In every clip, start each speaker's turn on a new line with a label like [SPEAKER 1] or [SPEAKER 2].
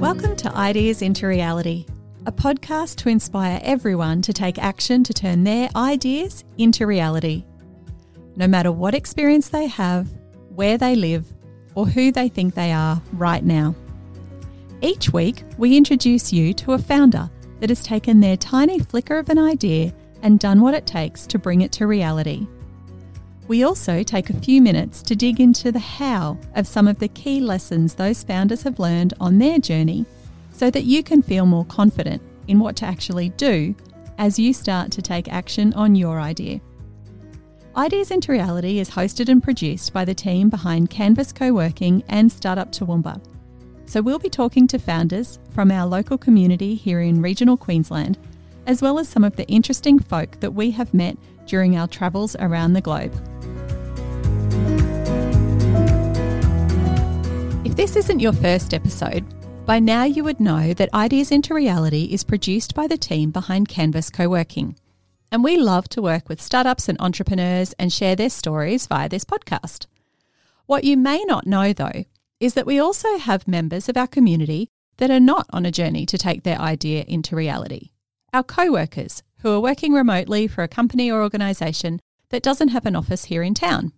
[SPEAKER 1] Welcome to Ideas into Reality, a podcast to inspire everyone to take action to turn their ideas into reality. No matter what experience they have, where they live, or who they think they are right now. Each week, we introduce you to a founder that has taken their tiny flicker of an idea and done what it takes to bring it to reality. We also take a few minutes to dig into the how of some of the key lessons those founders have learned on their journey so that you can feel more confident in what to actually do as you start to take action on your idea. Ideas into Reality is hosted and produced by the team behind Canvas Co-working and Startup Toowoomba. So we'll be talking to founders from our local community here in regional Queensland, as well as some of the interesting folk that we have met during our travels around the globe. If this isn't your first episode, by now you would know that Ideas into Reality is produced by the team behind Canvas Co-working. And we love to work with startups and entrepreneurs and share their stories via this podcast. What you may not know though is that we also have members of our community that are not on a journey to take their idea into reality. Our co-workers who are working remotely for a company or organisation that doesn't have an office here in town.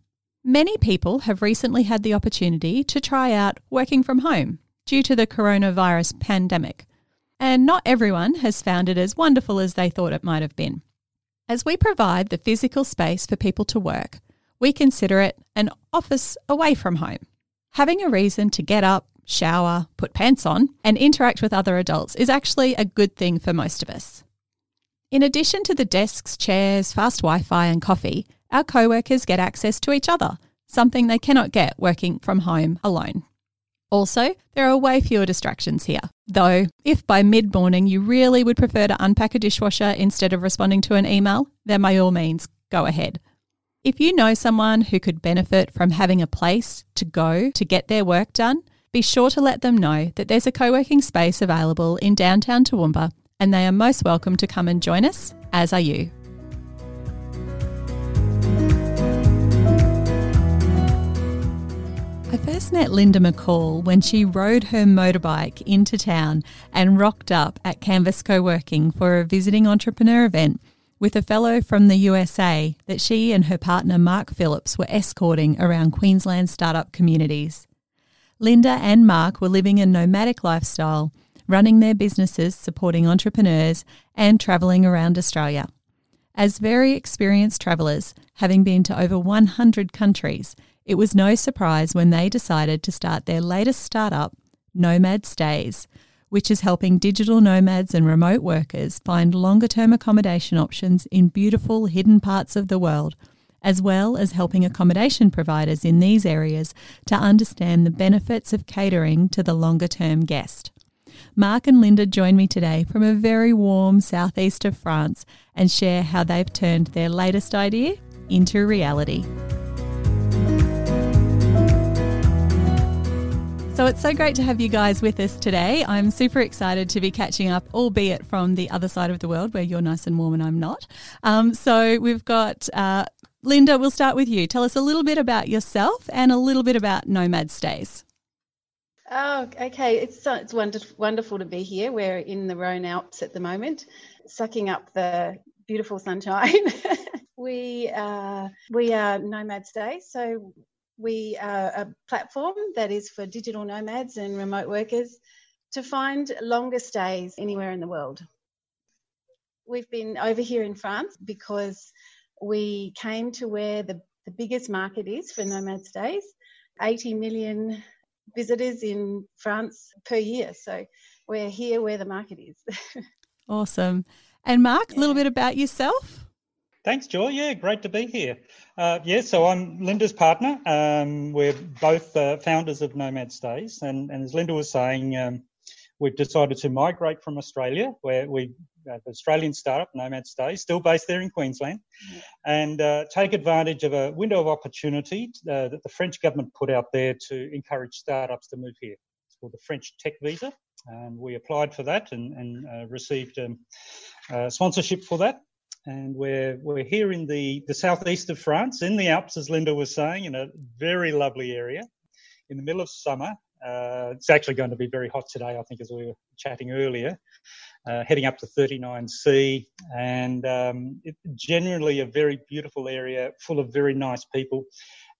[SPEAKER 1] Many people have recently had the opportunity to try out working from home due to the coronavirus pandemic, and not everyone has found it as wonderful as they thought it might have been. As we provide the physical space for people to work, we consider it an office away from home. Having a reason to get up, shower, put pants on, and interact with other adults is actually a good thing for most of us. In addition to the desks, chairs, fast Wi Fi, and coffee, our co workers get access to each other, something they cannot get working from home alone. Also, there are way fewer distractions here. Though, if by mid morning you really would prefer to unpack a dishwasher instead of responding to an email, then by all means, go ahead. If you know someone who could benefit from having a place to go to get their work done, be sure to let them know that there's a co working space available in downtown Toowoomba and they are most welcome to come and join us, as are you. I first met Linda McCall when she rode her motorbike into town and rocked up at Canvas Co-working for a visiting entrepreneur event with a fellow from the USA that she and her partner Mark Phillips were escorting around Queensland startup communities. Linda and Mark were living a nomadic lifestyle running their businesses, supporting entrepreneurs, and travelling around Australia. As very experienced travellers, having been to over 100 countries, it was no surprise when they decided to start their latest startup, Nomad Stays, which is helping digital nomads and remote workers find longer term accommodation options in beautiful hidden parts of the world, as well as helping accommodation providers in these areas to understand the benefits of catering to the longer term guest. Mark and Linda join me today from a very warm southeast of France and share how they've turned their latest idea into reality. So it's so great to have you guys with us today. I'm super excited to be catching up, albeit from the other side of the world where you're nice and warm and I'm not. Um, so we've got uh, Linda, we'll start with you. Tell us a little bit about yourself and a little bit about Nomad Stays.
[SPEAKER 2] Oh, okay. It's it's wonderful, wonderful to be here. We're in the Rhone Alps at the moment, sucking up the beautiful sunshine. we uh, we are Nomads Stay, so we are a platform that is for digital nomads and remote workers to find longer stays anywhere in the world. We've been over here in France because we came to where the, the biggest market is for nomad stays. 80 million visitors in France per year. So we're here where the market is.
[SPEAKER 1] awesome. And Mark, yeah. a little bit about yourself.
[SPEAKER 3] Thanks, Joy. Yeah, great to be here. Uh, yeah, so I'm Linda's partner. Um, we're both uh, founders of Nomad Stays, and, and as Linda was saying, um, we've decided to migrate from Australia, where we Australian startup, Nomad Stay, still based there in Queensland, mm-hmm. and uh, take advantage of a window of opportunity uh, that the French government put out there to encourage startups to move here. It's called the French Tech Visa, and we applied for that and, and uh, received um, uh, sponsorship for that. and we're we're here in the the southeast of France, in the Alps, as Linda was saying, in a very lovely area, in the middle of summer. Uh, it's actually going to be very hot today, I think, as we were chatting earlier. Uh, heading up to 39C, and um, it, generally a very beautiful area, full of very nice people.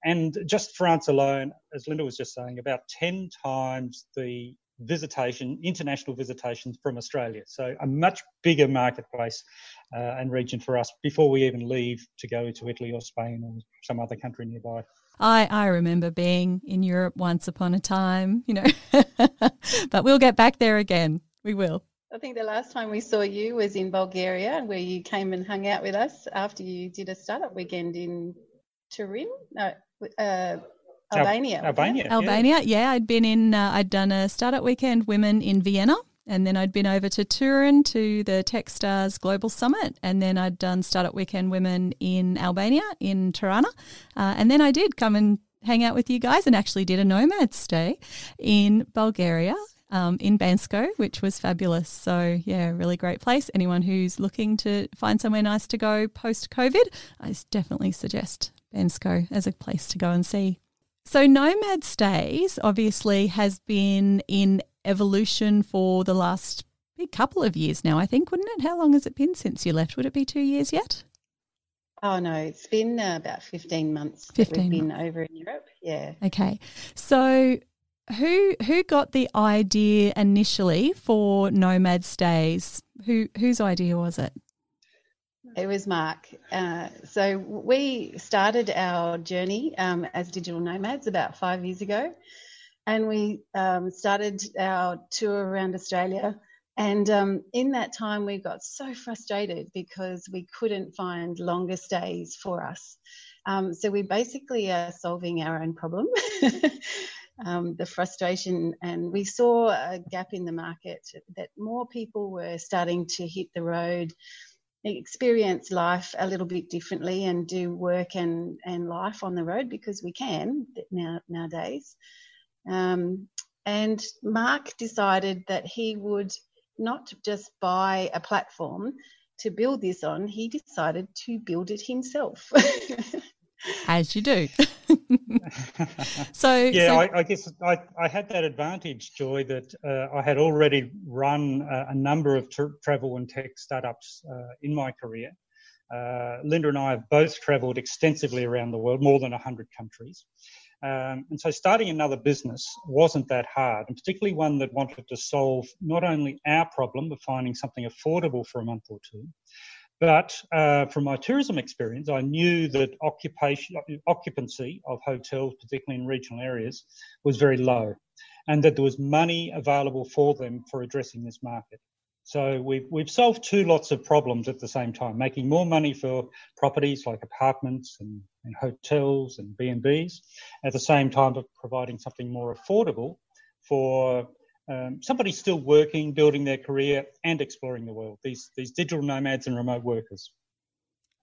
[SPEAKER 3] And just France alone, as Linda was just saying, about 10 times the visitation, international visitations from Australia. So a much bigger marketplace uh, and region for us before we even leave to go to Italy or Spain or some other country nearby.
[SPEAKER 1] I, I remember being in Europe once upon a time, you know, but we'll get back there again. We will.
[SPEAKER 2] I think the last time we saw you was in Bulgaria, where you came and hung out with us after you did a startup weekend in Turin. No, uh, Albania.
[SPEAKER 3] Albania.
[SPEAKER 1] Albania. Yeah. yeah, I'd been in. Uh, I'd done a startup weekend women in Vienna, and then I'd been over to Turin to the Techstars Global Summit, and then I'd done startup weekend women in Albania in Tirana, uh, and then I did come and hang out with you guys and actually did a nomad stay in Bulgaria. Um, in Bansko, which was fabulous. So, yeah, really great place. Anyone who's looking to find somewhere nice to go post COVID, I definitely suggest Bansko as a place to go and see. So, Nomad Stays obviously has been in evolution for the last big couple of years now, I think, wouldn't it? How long has it been since you left? Would it be two years yet?
[SPEAKER 2] Oh no, it's been uh, about fifteen months.
[SPEAKER 1] 15
[SPEAKER 2] we've been over in Europe. Yeah.
[SPEAKER 1] Okay. So who who got the idea initially for nomad stays? Who whose idea was it?
[SPEAKER 2] It was Mark. Uh, so we started our journey um, as digital nomads about five years ago, and we um, started our tour around Australia. And um, in that time, we got so frustrated because we couldn't find longer stays for us. Um, so we basically are solving our own problem. Um, the frustration, and we saw a gap in the market that more people were starting to hit the road experience life a little bit differently and do work and, and life on the road because we can now nowadays. Um, and Mark decided that he would not just buy a platform to build this on, he decided to build it himself.
[SPEAKER 1] As you do. so
[SPEAKER 3] yeah,
[SPEAKER 1] so...
[SPEAKER 3] I, I, guess I, I had that advantage, Joy, that uh, I had already run a, a number of tra- travel and tech startups uh, in my career. Uh, Linda and I have both travelled extensively around the world, more than 100 countries. Um, and so starting another business wasn't that hard, and particularly one that wanted to solve not only our problem of finding something affordable for a month or two, but uh, from my tourism experience, I knew that occupation, occupancy of hotels, particularly in regional areas, was very low, and that there was money available for them for addressing this market. So we've, we've solved two lots of problems at the same time, making more money for properties like apartments and, and hotels and B&Bs, at the same time of providing something more affordable for um, somebody still working, building their career, and exploring the world. These these digital nomads and remote workers.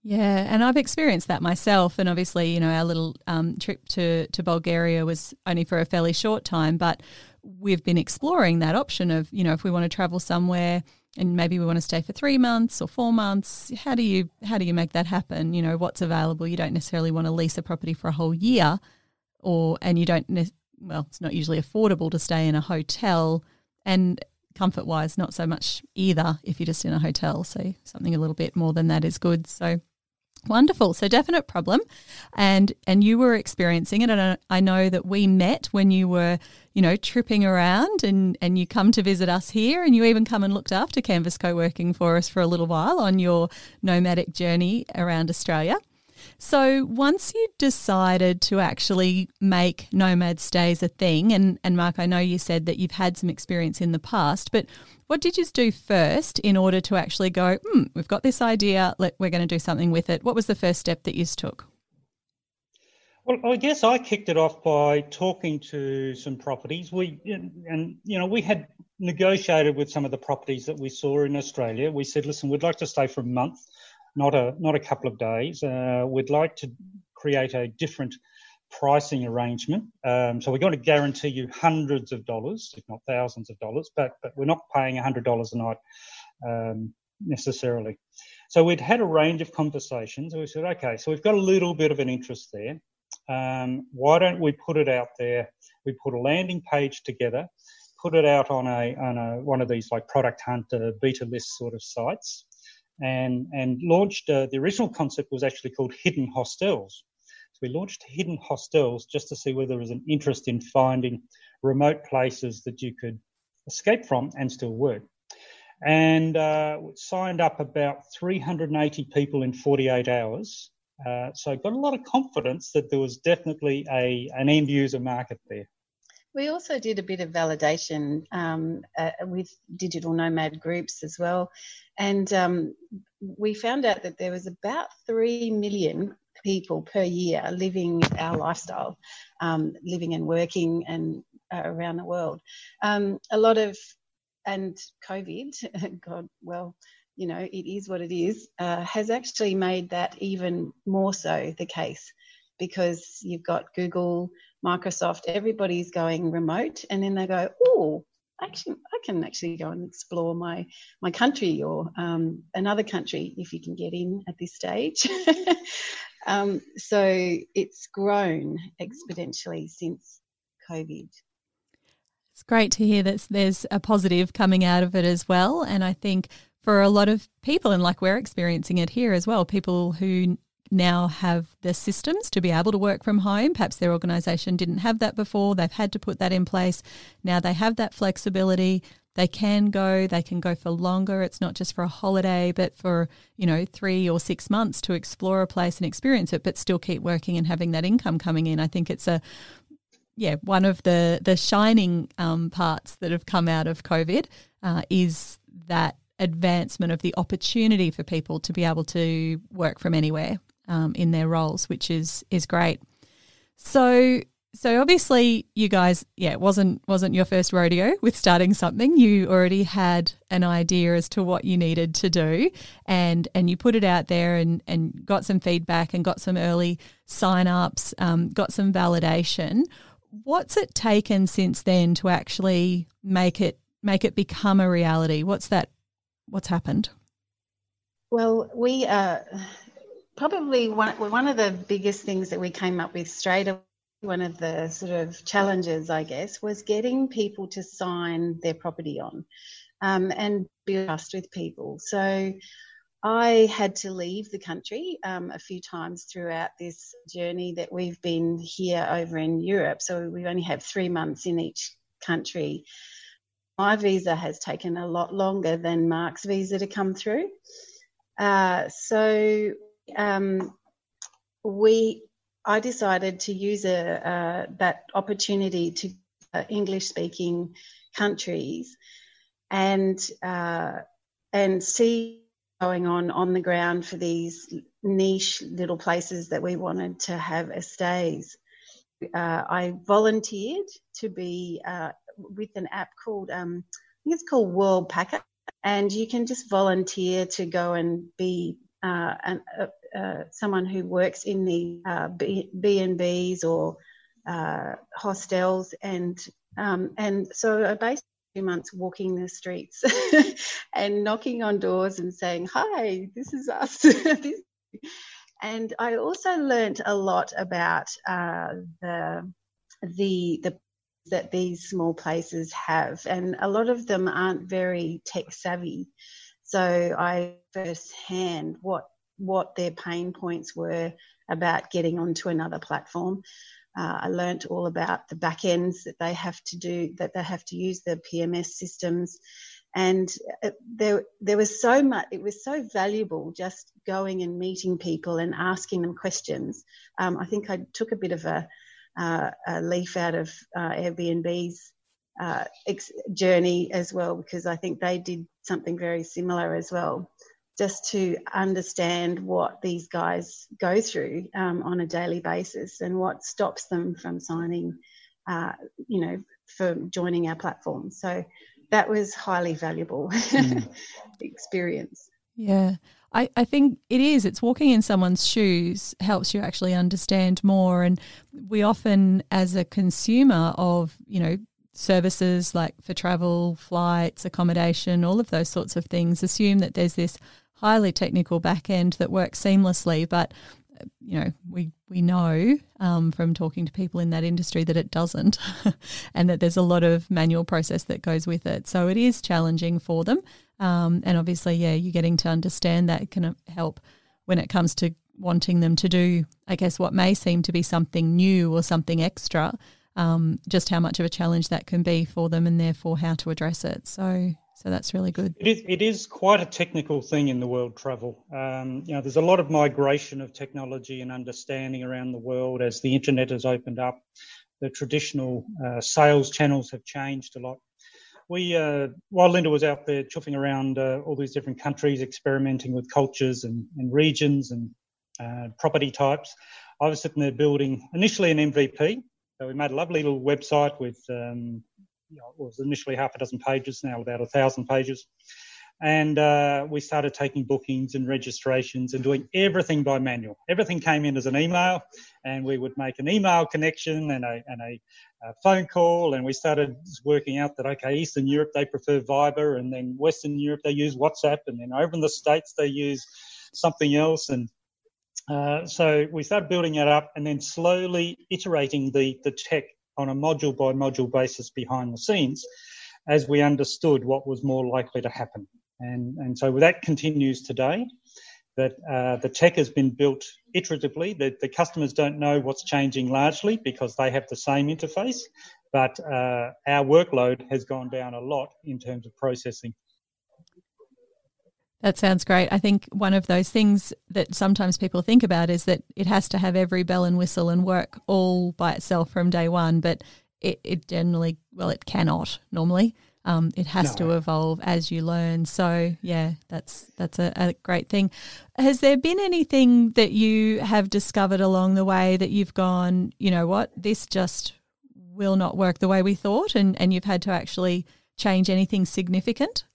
[SPEAKER 1] Yeah, and I've experienced that myself. And obviously, you know, our little um, trip to to Bulgaria was only for a fairly short time, but we've been exploring that option of, you know, if we want to travel somewhere and maybe we want to stay for three months or four months, how do you how do you make that happen? You know, what's available? You don't necessarily want to lease a property for a whole year, or and you don't well, it's not usually affordable to stay in a hotel and comfort wise, not so much either if you're just in a hotel. So something a little bit more than that is good. So wonderful. So definite problem. And and you were experiencing it. And I know that we met when you were, you know, tripping around and, and you come to visit us here and you even come and looked after Canvas Co-working for us for a little while on your nomadic journey around Australia. So once you decided to actually make nomad stays a thing, and, and Mark, I know you said that you've had some experience in the past, but what did you do first in order to actually go, hmm, we've got this idea, let, we're going to do something with it? What was the first step that you took?
[SPEAKER 3] Well, I guess I kicked it off by talking to some properties. We and you know we had negotiated with some of the properties that we saw in Australia. We said, listen, we'd like to stay for a month not a not a couple of days. Uh, we'd like to create a different pricing arrangement. Um, so we're going to guarantee you hundreds of dollars, if not thousands of dollars, but but we're not paying hundred dollars a night. Um, necessarily. So we'd had a range of conversations. We said, okay, so we've got a little bit of an interest there. Um, why don't we put it out there? We put a landing page together, put it out on a on a one of these like product hunter beta list sort of sites, and and launched. Uh, the original concept was actually called Hidden Hostels. So we launched Hidden Hostels just to see whether there was an interest in finding remote places that you could escape from and still work. And uh, signed up about 380 people in 48 hours. Uh, so got a lot of confidence that there was definitely a an end user market there.
[SPEAKER 2] We also did a bit of validation um, uh, with digital nomad groups as well, and um, we found out that there was about three million people per year living our lifestyle, um, living and working and uh, around the world. Um, a lot of, and COVID, God, well, you know, it is what it is, uh, has actually made that even more so the case because you've got Google, Microsoft, everybody's going remote, and then they go, oh, actually, I can actually go and explore my my country or um, another country if you can get in at this stage. um, so it's grown exponentially since COVID.
[SPEAKER 1] It's great to hear that there's a positive coming out of it as well. And I think for a lot of people, and like we're experiencing it here as well, people who now have the systems to be able to work from home. Perhaps their organisation didn't have that before. They've had to put that in place. Now they have that flexibility. They can go, they can go for longer. It's not just for a holiday, but for, you know, three or six months to explore a place and experience it, but still keep working and having that income coming in. I think it's a yeah, one of the the shining um, parts that have come out of COVID uh, is that advancement of the opportunity for people to be able to work from anywhere um, in their roles, which is is great. So so obviously you guys yeah it wasn't wasn't your first rodeo with starting something. You already had an idea as to what you needed to do and and you put it out there and and got some feedback and got some early sign-ups um, got some validation. What's it taken since then to actually make it make it become a reality? What's that what's happened?
[SPEAKER 2] Well we uh probably one, one of the biggest things that we came up with straight away one of the sort of challenges, I guess, was getting people to sign their property on um, and build trust with people. So I had to leave the country um, a few times throughout this journey that we've been here over in Europe. So we only have three months in each country. My visa has taken a lot longer than Mark's visa to come through. Uh, so um, we I decided to use a, uh, that opportunity to uh, English speaking countries and uh, and see going on on the ground for these niche little places that we wanted to have as stays. Uh, I volunteered to be uh, with an app called um, I think it's called World and you can just volunteer to go and be uh, an, uh, someone who works in the uh, B and B's or uh, hostels, and um, and so I basically two months walking the streets and knocking on doors and saying, "Hi, this is us." and I also learnt a lot about uh, the the the that these small places have, and a lot of them aren't very tech savvy. So I firsthand what what their pain points were about getting onto another platform. Uh, I learnt all about the back ends that they have to do, that they have to use the PMS systems. And uh, there, there was so much, it was so valuable just going and meeting people and asking them questions. Um, I think I took a bit of a, uh, a leaf out of uh, Airbnb's uh, ex- journey as well, because I think they did something very similar as well just to understand what these guys go through um, on a daily basis and what stops them from signing, uh, you know, for joining our platform. So that was highly valuable mm. experience.
[SPEAKER 1] Yeah. I, I think it is. It's walking in someone's shoes helps you actually understand more. And we often, as a consumer of, you know, services like for travel, flights, accommodation, all of those sorts of things assume that there's this highly technical back end that works seamlessly, but you know, we we know um, from talking to people in that industry that it doesn't, and that there's a lot of manual process that goes with it. So it is challenging for them, um, and obviously, yeah, you're getting to understand that can help when it comes to wanting them to do, I guess, what may seem to be something new or something extra. Um, just how much of a challenge that can be for them, and therefore how to address it. So so that's really good.
[SPEAKER 3] It is, it is quite a technical thing in the world travel. Um, you know, there's a lot of migration of technology and understanding around the world as the internet has opened up. The traditional uh, sales channels have changed a lot. We, uh, while Linda was out there chuffing around uh, all these different countries, experimenting with cultures and, and regions and uh, property types, I was sitting there building initially an MVP. So we made a lovely little website with um, you know, it was initially half a dozen pages, now about a thousand pages. And uh, we started taking bookings and registrations and doing everything by manual. Everything came in as an email, and we would make an email connection and a, and a, a phone call. And we started working out that, okay, Eastern Europe, they prefer Viber, and then Western Europe, they use WhatsApp, and then over in the States, they use something else. And uh, so we started building it up and then slowly iterating the, the tech on a module by module basis behind the scenes as we understood what was more likely to happen. And, and so that continues today. That uh, the tech has been built iteratively. The, the customers don't know what's changing largely because they have the same interface, but uh, our workload has gone down a lot in terms of processing.
[SPEAKER 1] That sounds great. I think one of those things that sometimes people think about is that it has to have every bell and whistle and work all by itself from day one, but it, it generally, well, it cannot normally. Um, it has no. to evolve as you learn. So yeah, that's that's a, a, great thing. Has there been anything that you have discovered along the way that you've gone, you know what, this just will not work the way we thought, and and you've had to actually change anything significant?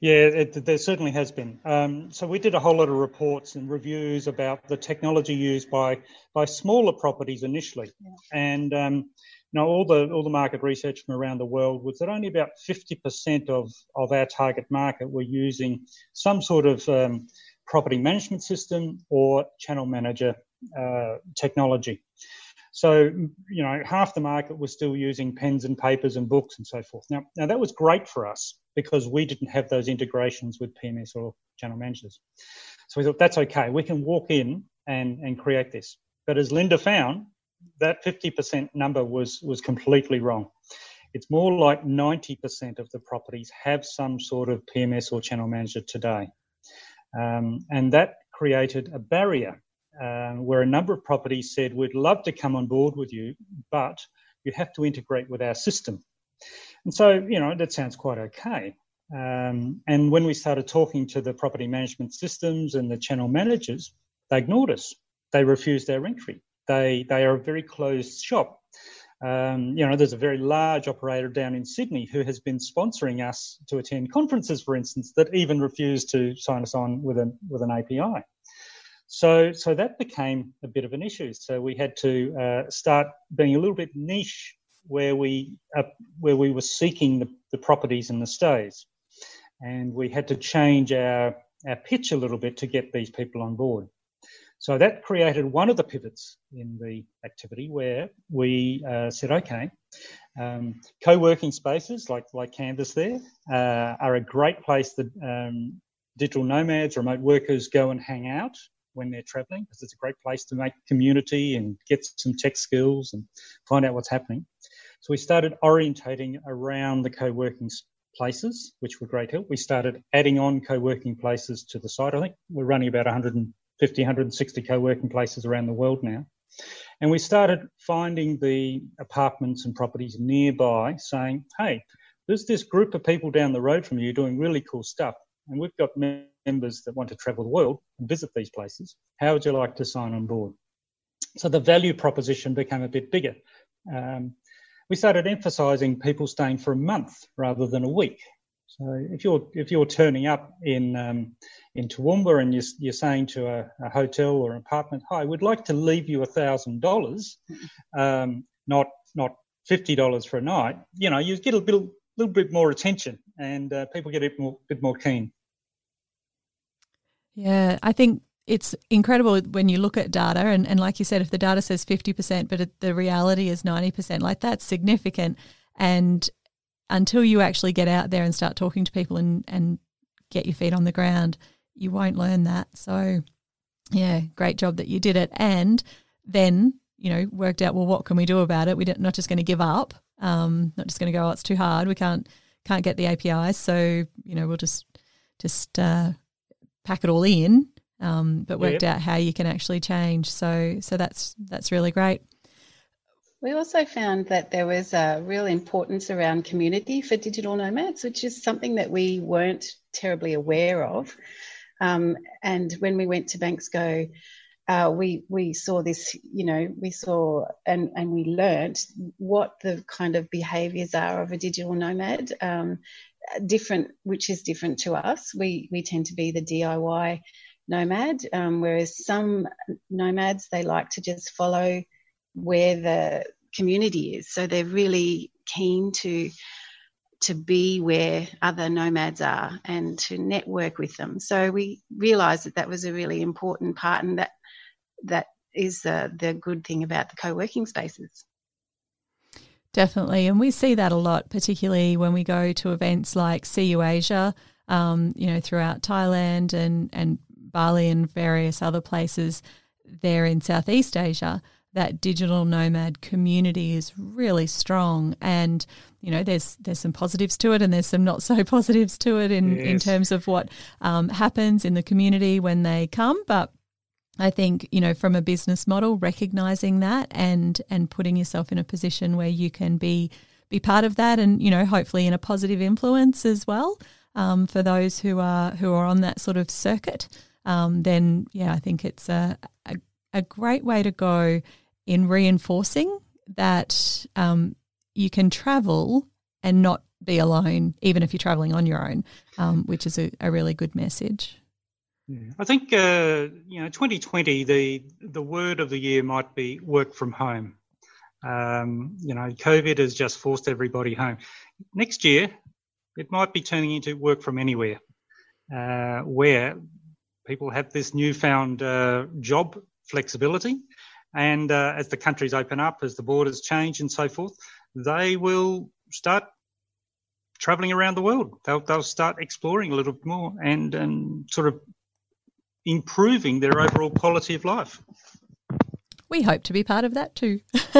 [SPEAKER 3] Yeah, it, there certainly has been. Um, so we did a whole lot of reports and reviews about the technology used by by smaller properties initially, yeah. and um, you know all the all the market research from around the world was that only about 50% of of our target market were using some sort of um, property management system or channel manager uh, technology. So, you know, half the market was still using pens and papers and books and so forth. Now, now that was great for us because we didn't have those integrations with PMS or channel managers. So we thought that's okay. We can walk in and, and create this. But as Linda found, that 50% number was, was completely wrong. It's more like 90% of the properties have some sort of PMS or channel manager today. Um, and that created a barrier um, where a number of properties said, We'd love to come on board with you, but you have to integrate with our system. And so, you know, that sounds quite okay. Um, and when we started talking to the property management systems and the channel managers, they ignored us. They refused our entry. They, they are a very closed shop. Um, you know, there's a very large operator down in Sydney who has been sponsoring us to attend conferences, for instance, that even refused to sign us on with an, with an API. So, so that became a bit of an issue. So we had to uh, start being a little bit niche where we uh, where we were seeking the, the properties and the stays, and we had to change our our pitch a little bit to get these people on board. So that created one of the pivots in the activity where we uh, said, okay, um, co-working spaces like like Canvas there uh, are a great place that um, digital nomads, remote workers go and hang out when they're traveling because it's a great place to make community and get some tech skills and find out what's happening. So we started orientating around the co-working places, which were great help. We started adding on co-working places to the site. I think we're running about 150, 160 co-working places around the world now. And we started finding the apartments and properties nearby saying, hey, there's this group of people down the road from you doing really cool stuff. And we've got members that want to travel the world and visit these places. How would you like to sign on board? So the value proposition became a bit bigger. Um, we started emphasising people staying for a month rather than a week. So if you're if you're turning up in um, in Toowoomba and you're, you're saying to a, a, hotel or an apartment, "Hi, we'd like to leave you a thousand dollars," um, not not fifty dollars for a night, you know, you get a little, little bit more attention, and uh, people get a bit more, bit more keen.
[SPEAKER 1] Yeah, I think it's incredible when you look at data, and, and like you said, if the data says fifty percent, but it, the reality is ninety percent, like that's significant. And until you actually get out there and start talking to people and and get your feet on the ground, you won't learn that. So, yeah, great job that you did it, and then you know worked out well what can we do about it. We're not just going to give up. Um, not just going to go. Oh, it's too hard. We can't can't get the APIs. So you know we'll just just uh, pack it all in. Um, but worked yep. out how you can actually change. So so that's that's really great.
[SPEAKER 2] We also found that there was a real importance around community for digital nomads, which is something that we weren't terribly aware of. Um, and when we went to Bansko, uh, we we saw this, you know, we saw and and we learnt what the kind of behaviours are of a digital nomad. Um, different, which is different to us. We we tend to be the DIY nomad, um, whereas some nomads they like to just follow where the community is. So they're really keen to to be where other nomads are and to network with them. So we realised that that was a really important part, and that that is uh, the good thing about the co-working spaces.
[SPEAKER 1] Definitely, and we see that a lot, particularly when we go to events like CU Asia, um, you know, throughout Thailand and and Bali and various other places there in Southeast Asia that digital nomad community is really strong. And you know there's there's some positives to it and there's some not so positives to it in yes. in terms of what um, happens in the community when they come. But I think you know from a business model recognizing that and and putting yourself in a position where you can be be part of that and you know hopefully in a positive influence as well um, for those who are who are on that sort of circuit um, then yeah I think it's a, a, a great way to go in reinforcing that um, you can travel and not be alone, even if you're traveling on your own, um, which is a, a, really good message.
[SPEAKER 3] Yeah. I think uh, you know 2020 the the word of the year might be work from home. Um, you know, COVID has just forced everybody home. Next year, it might be turning into work from anywhere, uh, where people have this newfound uh, job flexibility and uh, as the countries open up, as the borders change and so forth, they will start traveling around the world. They'll, they'll start exploring a little more and, and sort of improving their overall quality of life.
[SPEAKER 1] We hope to be part of that too.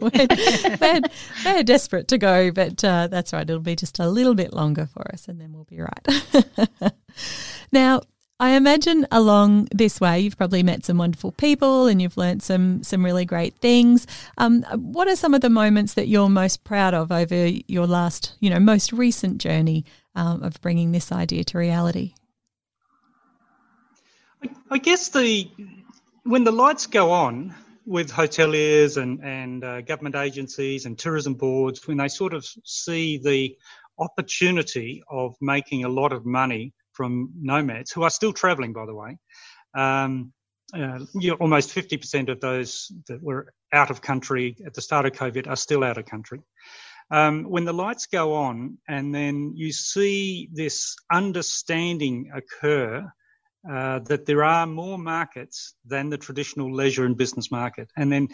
[SPEAKER 1] we're, we're, we're, desperate to go, but uh, that's right. It'll be just a little bit longer for us and then we'll be right. now, I imagine along this way you've probably met some wonderful people and you've learnt some some really great things. Um, what are some of the moments that you're most proud of over your last, you know, most recent journey um, of bringing this idea to reality?
[SPEAKER 3] I guess the when the lights go on with hoteliers and and uh, government agencies and tourism boards, when they sort of see the opportunity of making a lot of money from nomads who are still travelling, by the way. Um, uh, you know, almost 50% of those that were out of country at the start of COVID are still out of country. Um, when the lights go on and then you see this understanding occur uh, that there are more markets than the traditional leisure and business market, and then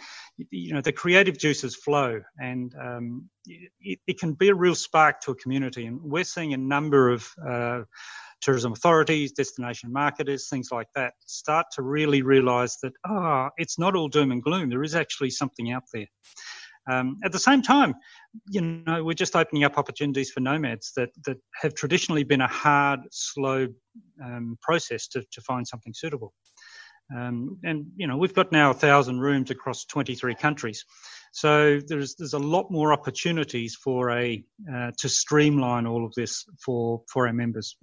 [SPEAKER 3] you know the creative juices flow, and um, it, it, can be a real spark to a community. And we're seeing a number of uh, tourism authorities, destination marketers, things like that, start to really realise that, ah, oh, it's not all doom and gloom. There is actually something out there. Um, at the same time, you know, we're just opening up opportunities for nomads that, that have traditionally been a hard, slow um, process to, to find something suitable. Um, and you know, we've got now a thousand rooms across 23 countries, so there's there's a lot more opportunities for a uh, to streamline all of this for for our members.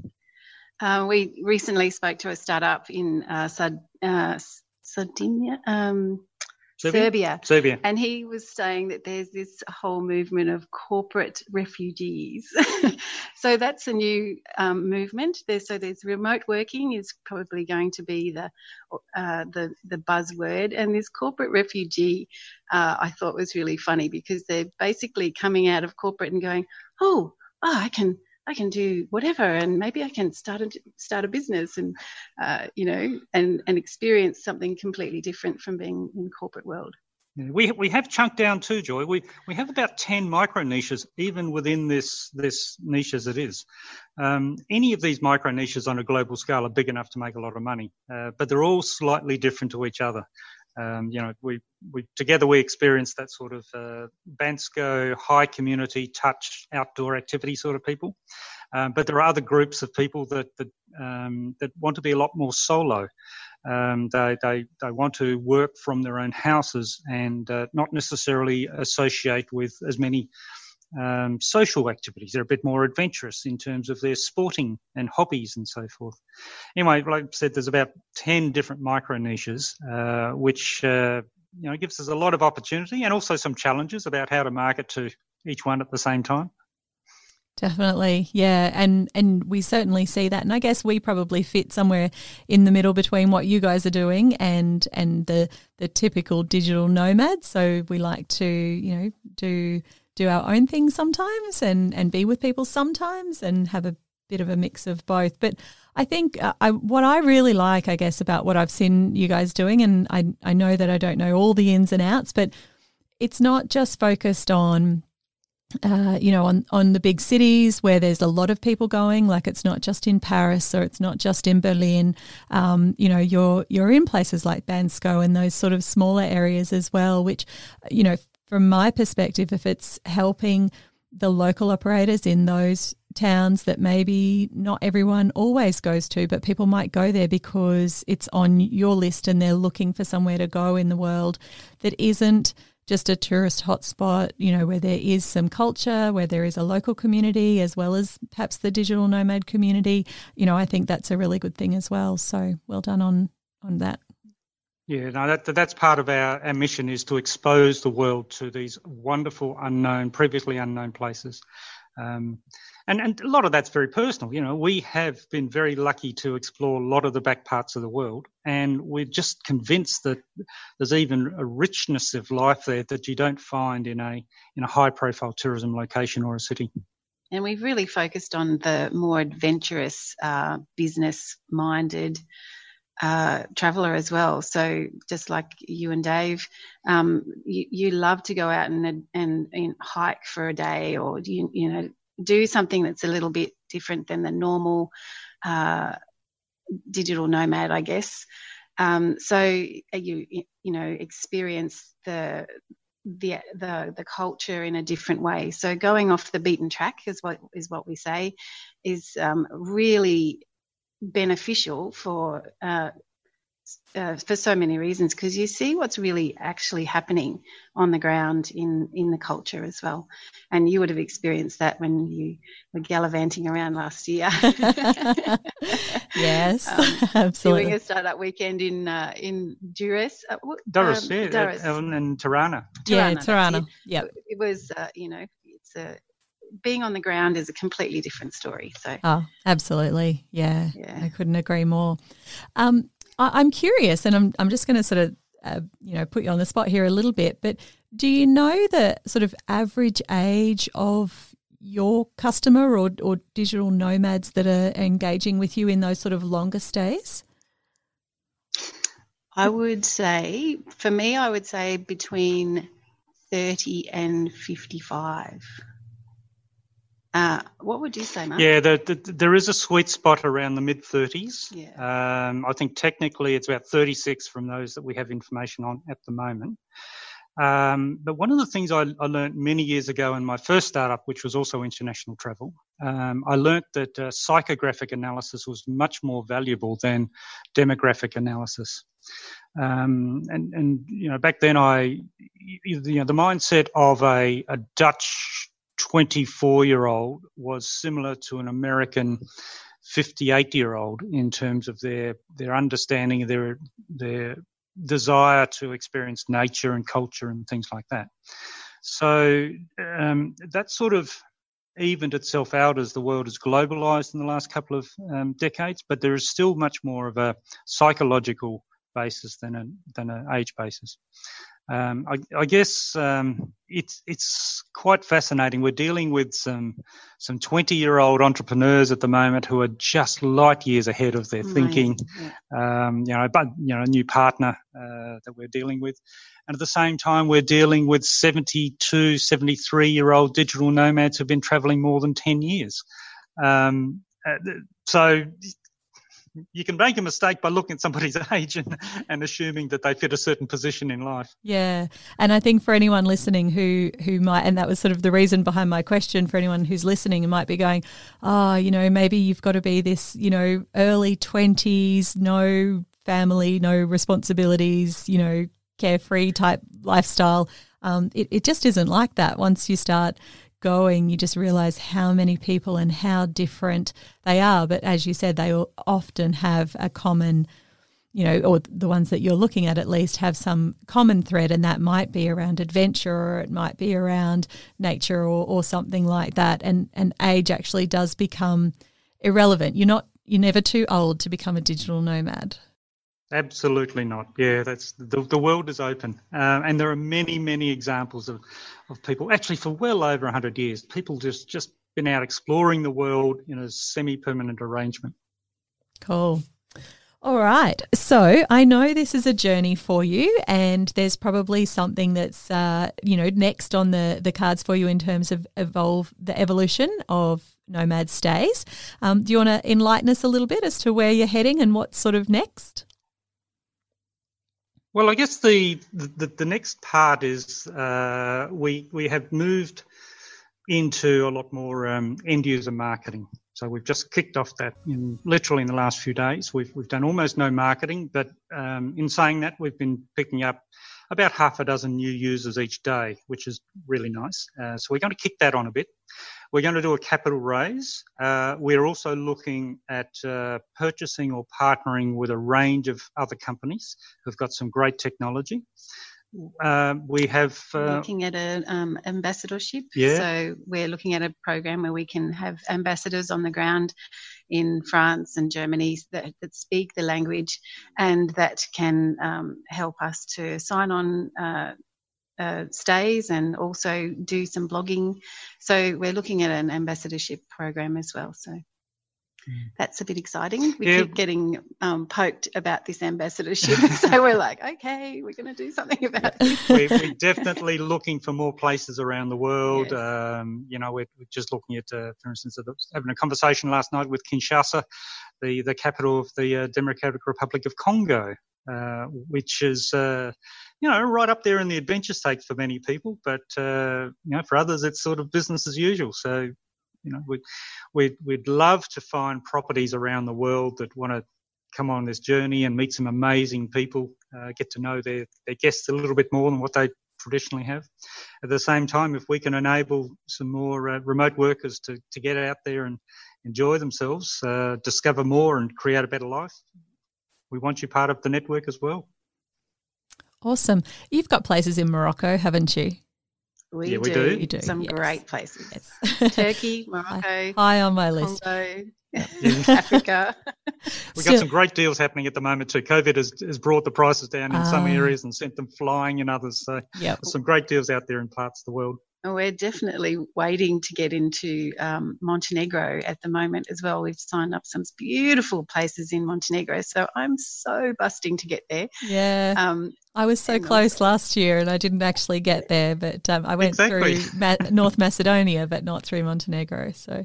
[SPEAKER 2] Uh, we recently spoke to a startup in uh, Sard- uh, Sardinia. Um, Serbia.
[SPEAKER 3] Serbia.
[SPEAKER 2] And he was saying that there's this whole movement of corporate refugees. so that's a new um, movement. There's, so there's remote working is probably going to be the uh, the the buzzword, and this corporate refugee uh, I thought was really funny because they're basically coming out of corporate and going, oh, oh, I can I can do whatever, and maybe I can start a start a business, and uh, you know, and and experience something completely different from being in corporate world.
[SPEAKER 3] We we have chunked down too, Joy. We we have about ten micro niches even within this this niche as it is. Um, any of these micro niches on a global scale are big enough to make a lot of money, uh, but they're all slightly different to each other. Um, you know, we, we together we experience that sort of uh, Bansko high community touch outdoor activity sort of people. Um, but there are other groups of people that that, um, that want to be a lot more solo. Um, they, they they want to work from their own houses and uh, not necessarily associate with as many um, social activities. They're a bit more adventurous in terms of their sporting and hobbies and so forth. Anyway, like I said, there's about 10 different micro niches, uh, which uh, you know gives us a lot of opportunity and also some challenges about how to market to each one at the same time.
[SPEAKER 1] Definitely, yeah, and and we certainly see that, and I guess we probably fit somewhere in the middle between what you guys are doing and and the the typical digital nomad. So we like to you know do do our own thing sometimes and, and be with people sometimes and have a bit of a mix of both. But I think uh, I, what I really like, I guess, about what I've seen you guys doing, and I, I know that I don't know all the ins and outs, but it's not just focused on, uh, you know, on, on the big cities where there's a lot of people going. Like it's not just in Paris or it's not just in Berlin. Um, you know, you're you're in places like Bansko and those sort of smaller areas as well, which, you know, from my perspective, if it's helping the local operators in those towns that maybe not everyone always goes to, but people might go there because it's on your list and they're looking for somewhere to go in the world that isn't just a tourist hotspot, you know, where there is some culture, where there is a local community as well as perhaps the digital nomad community. You know, I think that's a really good thing as well. So well done on on that.
[SPEAKER 3] Yeah, no, that, that's part of our, our mission is to expose the world to these wonderful, unknown, previously unknown places. Um, and, and a lot of that's very personal. You know, we have been very lucky to explore a lot of the back parts of the world, and we're just convinced that there's even a richness of life there that you don't find in a in a high profile tourism location or a city.
[SPEAKER 2] And we've really focused on the more adventurous, uh, business minded uh, traveler as well. So just like you and Dave, um, you, you, love to go out and, and, and hike for a day, or you you know do something that's a little bit different than the normal uh, digital nomad, I guess. Um, so uh, you you know experience the the the the culture in a different way. So going off the beaten track is what is what we say is um, really beneficial for uh, uh, for so many reasons because you see what's really actually happening on the ground in in the culture as well and you would have experienced that when you were gallivanting around last year
[SPEAKER 1] yes um, absolutely
[SPEAKER 2] doing a startup weekend in uh, in Durrës uh,
[SPEAKER 3] Durrës, um, yeah Durrës. and Tirana
[SPEAKER 1] yeah Tirana yeah
[SPEAKER 2] it was uh, you know it's a being on the ground is a completely different story. So,
[SPEAKER 1] oh, absolutely, yeah, yeah. I couldn't agree more. Um, I, am curious, and I'm I'm just going to sort of uh, you know put you on the spot here a little bit, but do you know the sort of average age of your customer or or digital nomads that are engaging with you in those sort of longer stays?
[SPEAKER 2] I would say, for me, I would say between 30 and 55. Uh, what would you say, Mark?
[SPEAKER 3] Yeah, the, the, there is a sweet spot around the mid 30s. Yeah. Um, I think technically it's about 36 from those that we have information on at the moment. Um, but one of the things I, I, learned many years ago in my first startup, which was also international travel, um, I learned that uh, psychographic analysis was much more valuable than demographic analysis. Um, and, and, you know, back then I, you know, the mindset of a, a Dutch 24 year old was similar to an American 58 year old in terms of their their understanding their their desire to experience nature and culture and things like that. So um, that sort of evened itself out as the world has globalized in the last couple of um, decades, but there is still much more of a psychological basis than than an age basis. Um, I, I, guess um, it's it's quite fascinating. We're dealing with some some 20 year old entrepreneurs at the moment who are just light years ahead of their thinking. Um, you know, but you know, a new partner uh, that we're dealing with, and at the same time, we're dealing with 72, 73 year old digital nomads who've been traveling more than 10 years. Um, uh, so you can make a mistake by looking at somebody's age and, and assuming that they fit a certain position in life.
[SPEAKER 1] Yeah, and I think for anyone listening who who might, and that was sort of the reason behind my question for anyone who's listening, and might be going, oh, you know, maybe you've got to be this, you know, early twenties, no family, no responsibilities, you know, carefree type lifestyle. Um, it, it just isn't like that once you start going, you just realize how many people and how different they are. But as you said, they often have a common, you know, or the ones that you're looking at at least have some common thread, and that might be around adventure or it might be around nature or, or something like that. And and age actually does become irrelevant. You're not you're never too old to become a digital nomad.
[SPEAKER 3] Absolutely not. Yeah, that's the, the world is open, uh, and there are many, many examples of, of people actually for well over hundred years. People just just been out exploring the world in a semi-permanent arrangement.
[SPEAKER 1] Cool. All right. So I know this is a journey for you, and there's probably something that's uh, you know next on the the cards for you in terms of evolve the evolution of nomad stays. Um, do you want to enlighten us a little bit as to where you're heading and what's sort of next?
[SPEAKER 3] Well, I guess the the, the next part is uh, we we have moved into a lot more um, end user marketing. So we've just kicked off that in literally in the last few days. We've we've done almost no marketing, but um, in saying that, we've been picking up about half a dozen new users each day, which is really nice. Uh, so we're going to kick that on a bit. We're going to do a capital raise. Uh, we're also looking at uh, purchasing or partnering with a range of other companies who've got some great technology. Uh, we have
[SPEAKER 2] uh, looking at an um, ambassadorship.
[SPEAKER 3] Yeah.
[SPEAKER 2] So we're looking at a program where we can have ambassadors on the ground in France and Germany that, that speak the language and that can um, help us to sign on uh, stays and also do some blogging. So we're looking at an ambassadorship program as well. So mm. that's a bit exciting. We yeah. keep getting um, poked about this ambassadorship, so we're like, okay, we're going to do something about it.
[SPEAKER 3] we, are definitely looking for more places around the world. Yes. Um, you know, we're, we're, just looking at, uh, for instance, having a conversation last night with Kinshasa, the the capital of the uh, Democratic Republic of Congo, uh, which is uh, you know right up there in the adventure stakes for many people, but uh, you know for others it's sort of business as usual. So you know we we'd, we'd love to find properties around the world that want to come on this journey and meet some amazing people, uh, get to know their their guests a little bit more than what they traditionally have. At the same time, if we can enable some more uh, remote workers to, to get out there and enjoy themselves, uh, discover more, and create a better life, we want you part of the network as well.
[SPEAKER 1] Awesome. You've got places in Morocco, haven't you?
[SPEAKER 2] We,
[SPEAKER 3] yeah,
[SPEAKER 2] do.
[SPEAKER 3] we do.
[SPEAKER 2] You do. Some yes. great places. Yes. Turkey, Morocco.
[SPEAKER 1] High on my list.
[SPEAKER 2] Congo, Africa.
[SPEAKER 3] We've got some great deals happening at the moment too. COVID has, has brought the prices down in uh, some ah. areas and sent them flying in others. So
[SPEAKER 1] yep.
[SPEAKER 3] there's some great deals out there in parts of the world.
[SPEAKER 2] We're definitely waiting to get into um, Montenegro at the moment as well. We've signed up some beautiful places in Montenegro, so I'm so busting to get there.
[SPEAKER 1] Yeah, um, I was so close last year, and I didn't actually get there, but um, I went
[SPEAKER 3] exactly.
[SPEAKER 1] through Ma- North Macedonia, but not through Montenegro. So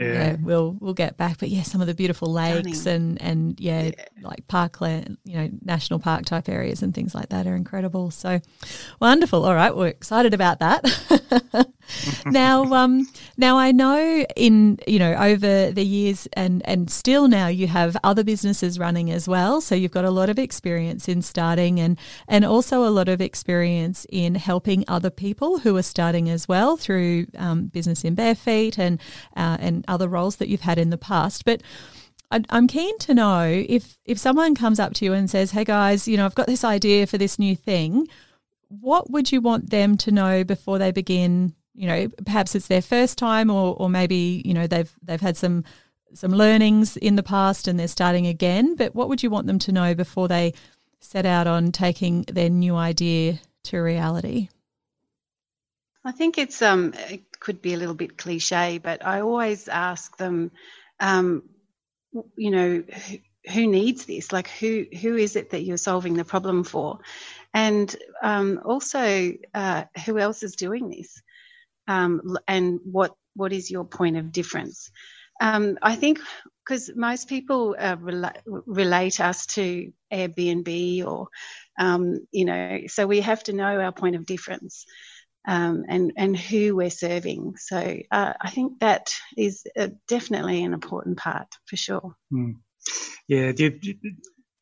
[SPEAKER 1] yeah. yeah. we'll we'll get back. But yeah, some of the beautiful lakes and and yeah, yeah, like parkland, you know, national park type areas and things like that are incredible. So wonderful. All right, we're excited about that. now, um, now I know in you know over the years and and still now you have other businesses running as well. So you've got a lot of experience in starting and and also a lot of experience in helping other people who are starting as well through um, Business in Barefeet and uh, and other roles that you've had in the past. But I'm keen to know if if someone comes up to you and says, "Hey guys, you know, I've got this idea for this new thing." What would you want them to know before they begin? You know, perhaps it's their first time, or or maybe you know they've they've had some some learnings in the past and they're starting again. But what would you want them to know before they set out on taking their new idea to reality?
[SPEAKER 2] I think it's um it could be a little bit cliche, but I always ask them, um, you know, who, who, needs this? Like, who who is it that you're solving the problem for? And um, also, uh, who else is doing this? Um, and what what is your point of difference? Um, I think because most people uh, rela- relate us to Airbnb or, um, you know, so we have to know our point of difference um, and and who we're serving. So uh, I think that is uh, definitely an important part for sure.
[SPEAKER 3] Mm. Yeah,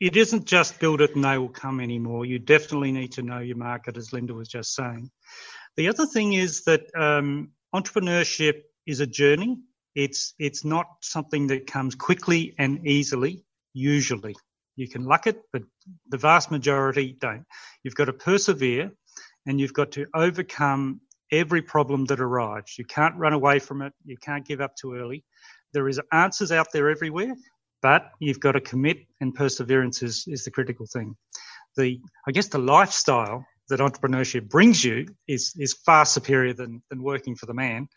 [SPEAKER 3] it isn't just build it and they will come anymore. You definitely need to know your market, as Linda was just saying. The other thing is that um, entrepreneurship is a journey. It's it's not something that comes quickly and easily. Usually, you can luck it, but the vast majority don't. You've got to persevere and you've got to overcome every problem that arrives. You can't run away from it. You can't give up too early. There is answers out there everywhere, but you've got to commit and perseverance is, is the critical thing. The, I guess the lifestyle that entrepreneurship brings you is, is far superior than, than working for the man.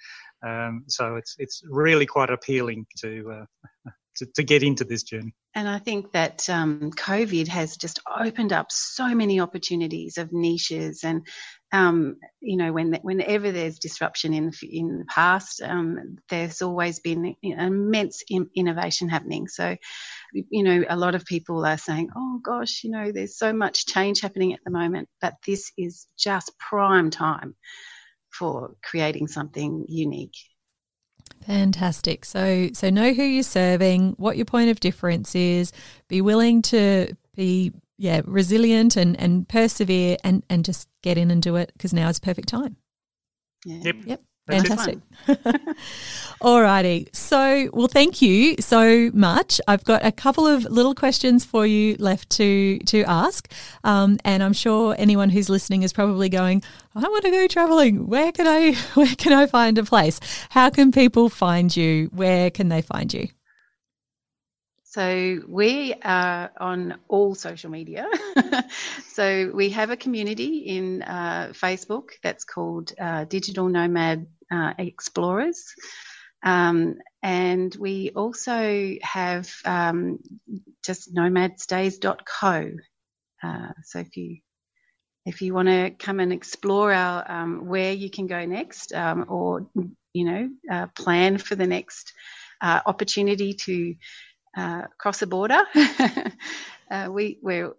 [SPEAKER 3] Um, so it's, it's really quite appealing to, uh, to, to get into this journey.
[SPEAKER 2] And I think that um, COVID has just opened up so many opportunities of niches, and um, you know, when whenever there's disruption in in the past, um, there's always been immense innovation happening. So, you know, a lot of people are saying, "Oh gosh, you know, there's so much change happening at the moment," but this is just prime time for creating something unique.
[SPEAKER 1] Fantastic. So so know who you're serving, what your point of difference is, be willing to be yeah, resilient and, and persevere and, and just get in and do it because now is perfect time.
[SPEAKER 3] Yeah. Yep.
[SPEAKER 1] Yep. Fantastic. Alrighty. So, well, thank you so much. I've got a couple of little questions for you left to to ask, um, and I'm sure anyone who's listening is probably going, "I want to go traveling. Where can I Where can I find a place? How can people find you? Where can they find you?"
[SPEAKER 2] So we are on all social media. so we have a community in uh, Facebook that's called uh, Digital Nomad uh, Explorers. Um, and we also have um, just nomadstays.co. Uh, so if you if you want to come and explore our um, where you can go next, um, or you know uh, plan for the next uh, opportunity to uh, cross a border. uh, we, we're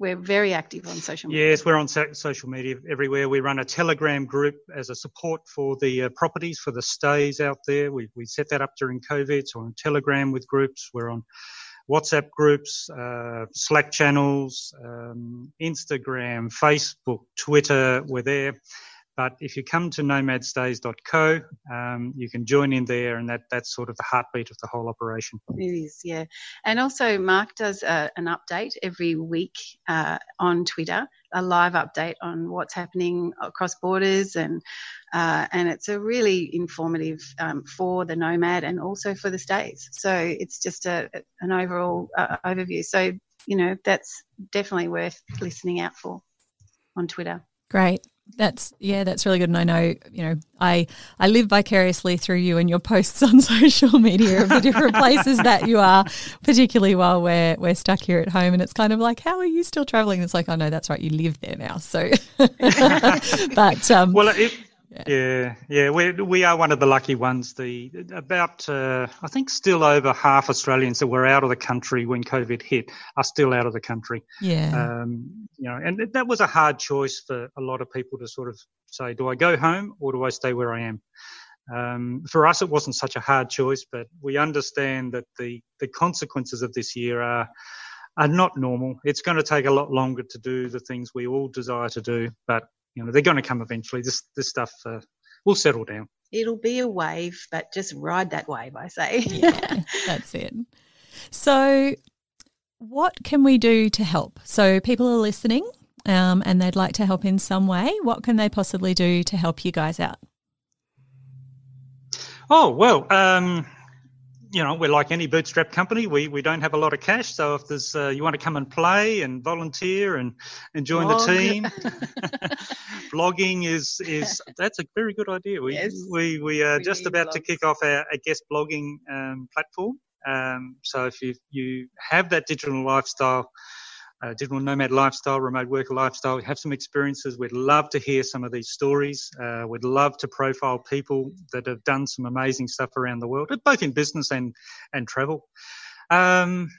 [SPEAKER 2] we're very active on social media.
[SPEAKER 3] Yes, we're on social media everywhere. We run a Telegram group as a support for the uh, properties, for the stays out there. We, we set that up during COVID. So on Telegram with groups. We're on WhatsApp groups, uh, Slack channels, um, Instagram, Facebook, Twitter. We're there. But if you come to nomadstays.co, um, you can join in there, and that, that's sort of the heartbeat of the whole operation.
[SPEAKER 2] It is, yeah. And also, Mark does uh, an update every week uh, on Twitter, a live update on what's happening across borders, and uh, and it's a really informative um, for the nomad and also for the stays. So it's just a, an overall uh, overview. So you know that's definitely worth listening out for on Twitter.
[SPEAKER 1] Great. That's yeah, that's really good. And I know, you know, I I live vicariously through you and your posts on social media of the different places that you are, particularly while we're we're stuck here at home. And it's kind of like, how are you still traveling? It's like, oh no, that's right, you live there now. So, but um,
[SPEAKER 3] well, it, yeah, yeah, we we are one of the lucky ones. The about uh, I think still over half Australians that were out of the country when COVID hit are still out of the country.
[SPEAKER 1] Yeah,
[SPEAKER 3] um, you know, and that was a hard choice for a lot of people to sort of say, do I go home or do I stay where I am? Um, for us, it wasn't such a hard choice, but we understand that the the consequences of this year are are not normal. It's going to take a lot longer to do the things we all desire to do, but you know they're going to come eventually. This this stuff uh, will settle down.
[SPEAKER 2] It'll be a wave, but just ride that wave. I say.
[SPEAKER 1] yeah, that's it. So, what can we do to help? So, people are listening um, and they'd like to help in some way. What can they possibly do to help you guys out?
[SPEAKER 3] Oh, well, um, you know, we're like any bootstrap company. We we don't have a lot of cash, so if there's uh, you want to come and play and volunteer and, and join Blog. the team, blogging is is that's a very good idea. We yes. we we are we just about blogs. to kick off our, a guest blogging um, platform. Um, so if you you have that digital lifestyle uh, digital nomad lifestyle, remote worker lifestyle, We have some experiences. We'd love to hear some of these stories. Uh, we'd love to profile people that have done some amazing stuff around the world, both in business and, and travel. Um,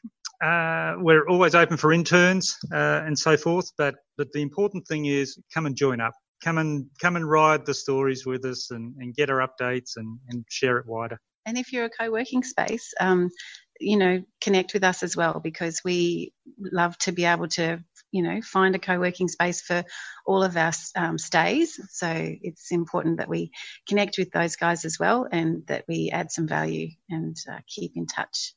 [SPEAKER 3] uh, we're always open for interns uh, and so forth, but, but the important thing is come and join up. Come and come and ride the stories with us and, and get our updates and, and share it wider.
[SPEAKER 2] And if you're a co-working space, um, you know, connect with us as well because we love to be able to, you know, find a co-working space for all of our um, stays. So it's important that we connect with those guys as well and that we add some value and uh, keep in touch.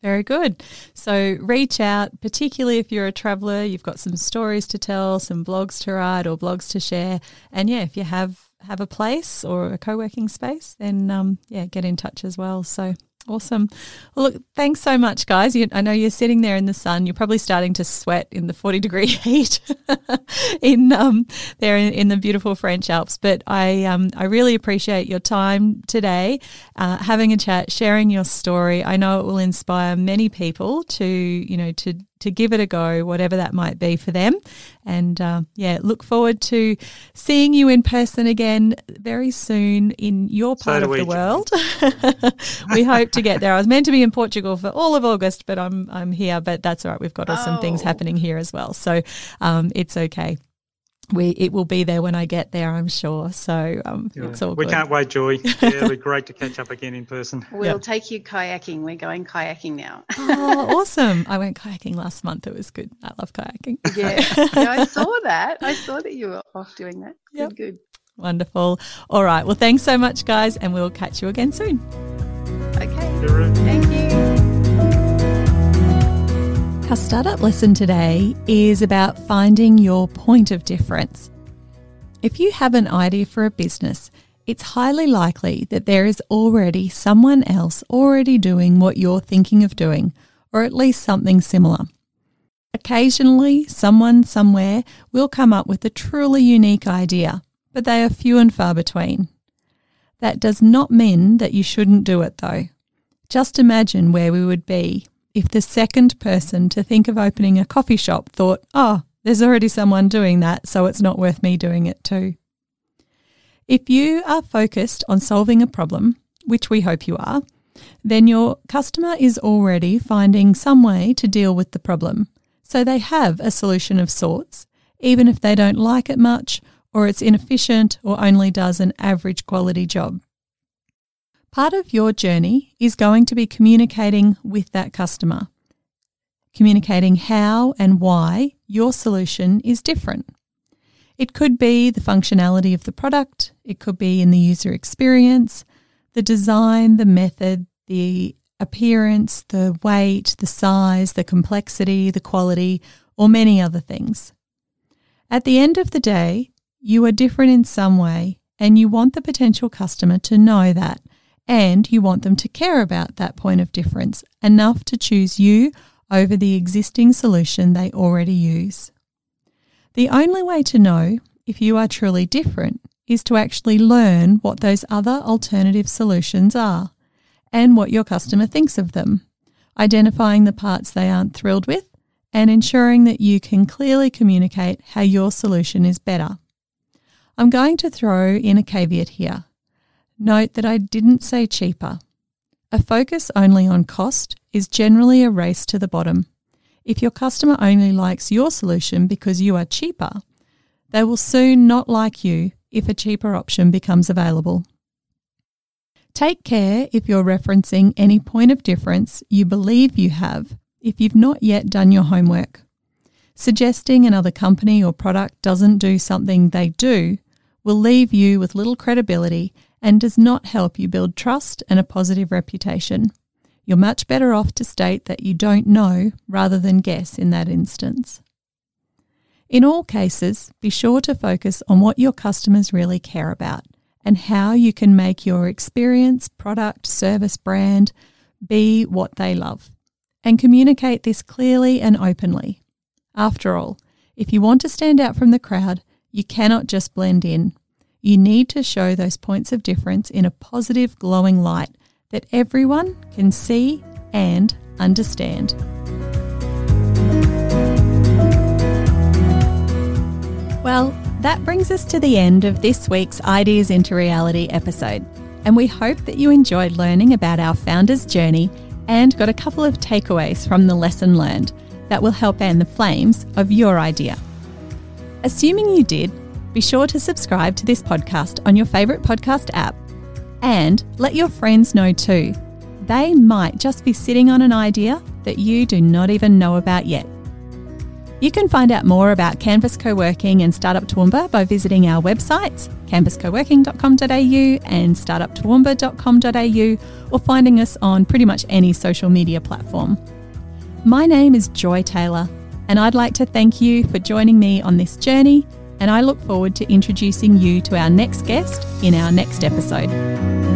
[SPEAKER 1] Very good. So reach out, particularly if you're a traveller, you've got some stories to tell, some blogs to write or blogs to share. And yeah, if you have have a place or a co-working space, then um, yeah, get in touch as well. So Awesome. Well, look, thanks so much, guys. You, I know you're sitting there in the sun. You're probably starting to sweat in the 40 degree heat in um, there in, in, the beautiful French Alps. But I um, I really appreciate your time today, uh, having a chat, sharing your story. I know it will inspire many people to you know to to give it a go, whatever that might be for them. And uh, yeah, look forward to seeing you in person again very soon in your part so of the world. we hope to get there. I was meant to be in Portugal for all of August, but I'm I'm here. But that's all right. We've got oh. some things oh. happening here as well, so um, it's okay we it will be there when I get there, I'm sure. So um, yeah. it's all good.
[SPEAKER 3] We
[SPEAKER 1] good.
[SPEAKER 3] can't wait, Joy. Yeah, it'll be great to catch up again in person.
[SPEAKER 2] We'll yep. take you kayaking. We're going kayaking now.
[SPEAKER 1] oh, awesome! I went kayaking last month. It was good. I love kayaking.
[SPEAKER 2] Yeah, yeah I saw that. I saw that you were off doing that. Yep. Good, good.
[SPEAKER 1] Wonderful. All right. Well, thanks so much, guys, and we'll catch you again soon.
[SPEAKER 2] Okay. Thank you.
[SPEAKER 1] Our startup lesson today is about finding your point of difference. If you have an idea for a business, it's highly likely that there is already someone else already doing what you're thinking of doing, or at least something similar. Occasionally, someone somewhere will come up with a truly unique idea, but they are few and far between. That does not mean that you shouldn't do it, though. Just imagine where we would be if the second person to think of opening a coffee shop thought, oh, there's already someone doing that, so it's not worth me doing it too. If you are focused on solving a problem, which we hope you are, then your customer is already finding some way to deal with the problem. So they have a solution of sorts, even if they don't like it much, or it's inefficient, or only does an average quality job. Part of your journey is going to be communicating with that customer, communicating how and why your solution is different. It could be the functionality of the product, it could be in the user experience, the design, the method, the appearance, the weight, the size, the complexity, the quality, or many other things. At the end of the day, you are different in some way, and you want the potential customer to know that and you want them to care about that point of difference enough to choose you over the existing solution they already use. The only way to know if you are truly different is to actually learn what those other alternative solutions are and what your customer thinks of them, identifying the parts they aren't thrilled with and ensuring that you can clearly communicate how your solution is better. I'm going to throw in a caveat here. Note that I didn't say cheaper. A focus only on cost is generally a race to the bottom. If your customer only likes your solution because you are cheaper, they will soon not like you if a cheaper option becomes available. Take care if you're referencing any point of difference you believe you have if you've not yet done your homework. Suggesting another company or product doesn't do something they do will leave you with little credibility and does not help you build trust and a positive reputation. You're much better off to state that you don't know rather than guess in that instance. In all cases, be sure to focus on what your customers really care about and how you can make your experience, product, service, brand be what they love. And communicate this clearly and openly. After all, if you want to stand out from the crowd, you cannot just blend in. You need to show those points of difference in a positive, glowing light that everyone can see and understand. Well, that brings us to the end of this week's Ideas into Reality episode, and we hope that you enjoyed learning about our founder's journey and got a couple of takeaways from the lesson learned that will help fan the flames of your idea. Assuming you did, be sure to subscribe to this podcast on your favourite podcast app and let your friends know too. They might just be sitting on an idea that you do not even know about yet. You can find out more about Canvas Co-working and Startup Toowoomba by visiting our websites, canvascoworking.com.au and startuptoowoomba.com.au, or finding us on pretty much any social media platform. My name is Joy Taylor, and I'd like to thank you for joining me on this journey, and I look forward to introducing you to our next guest in our next episode.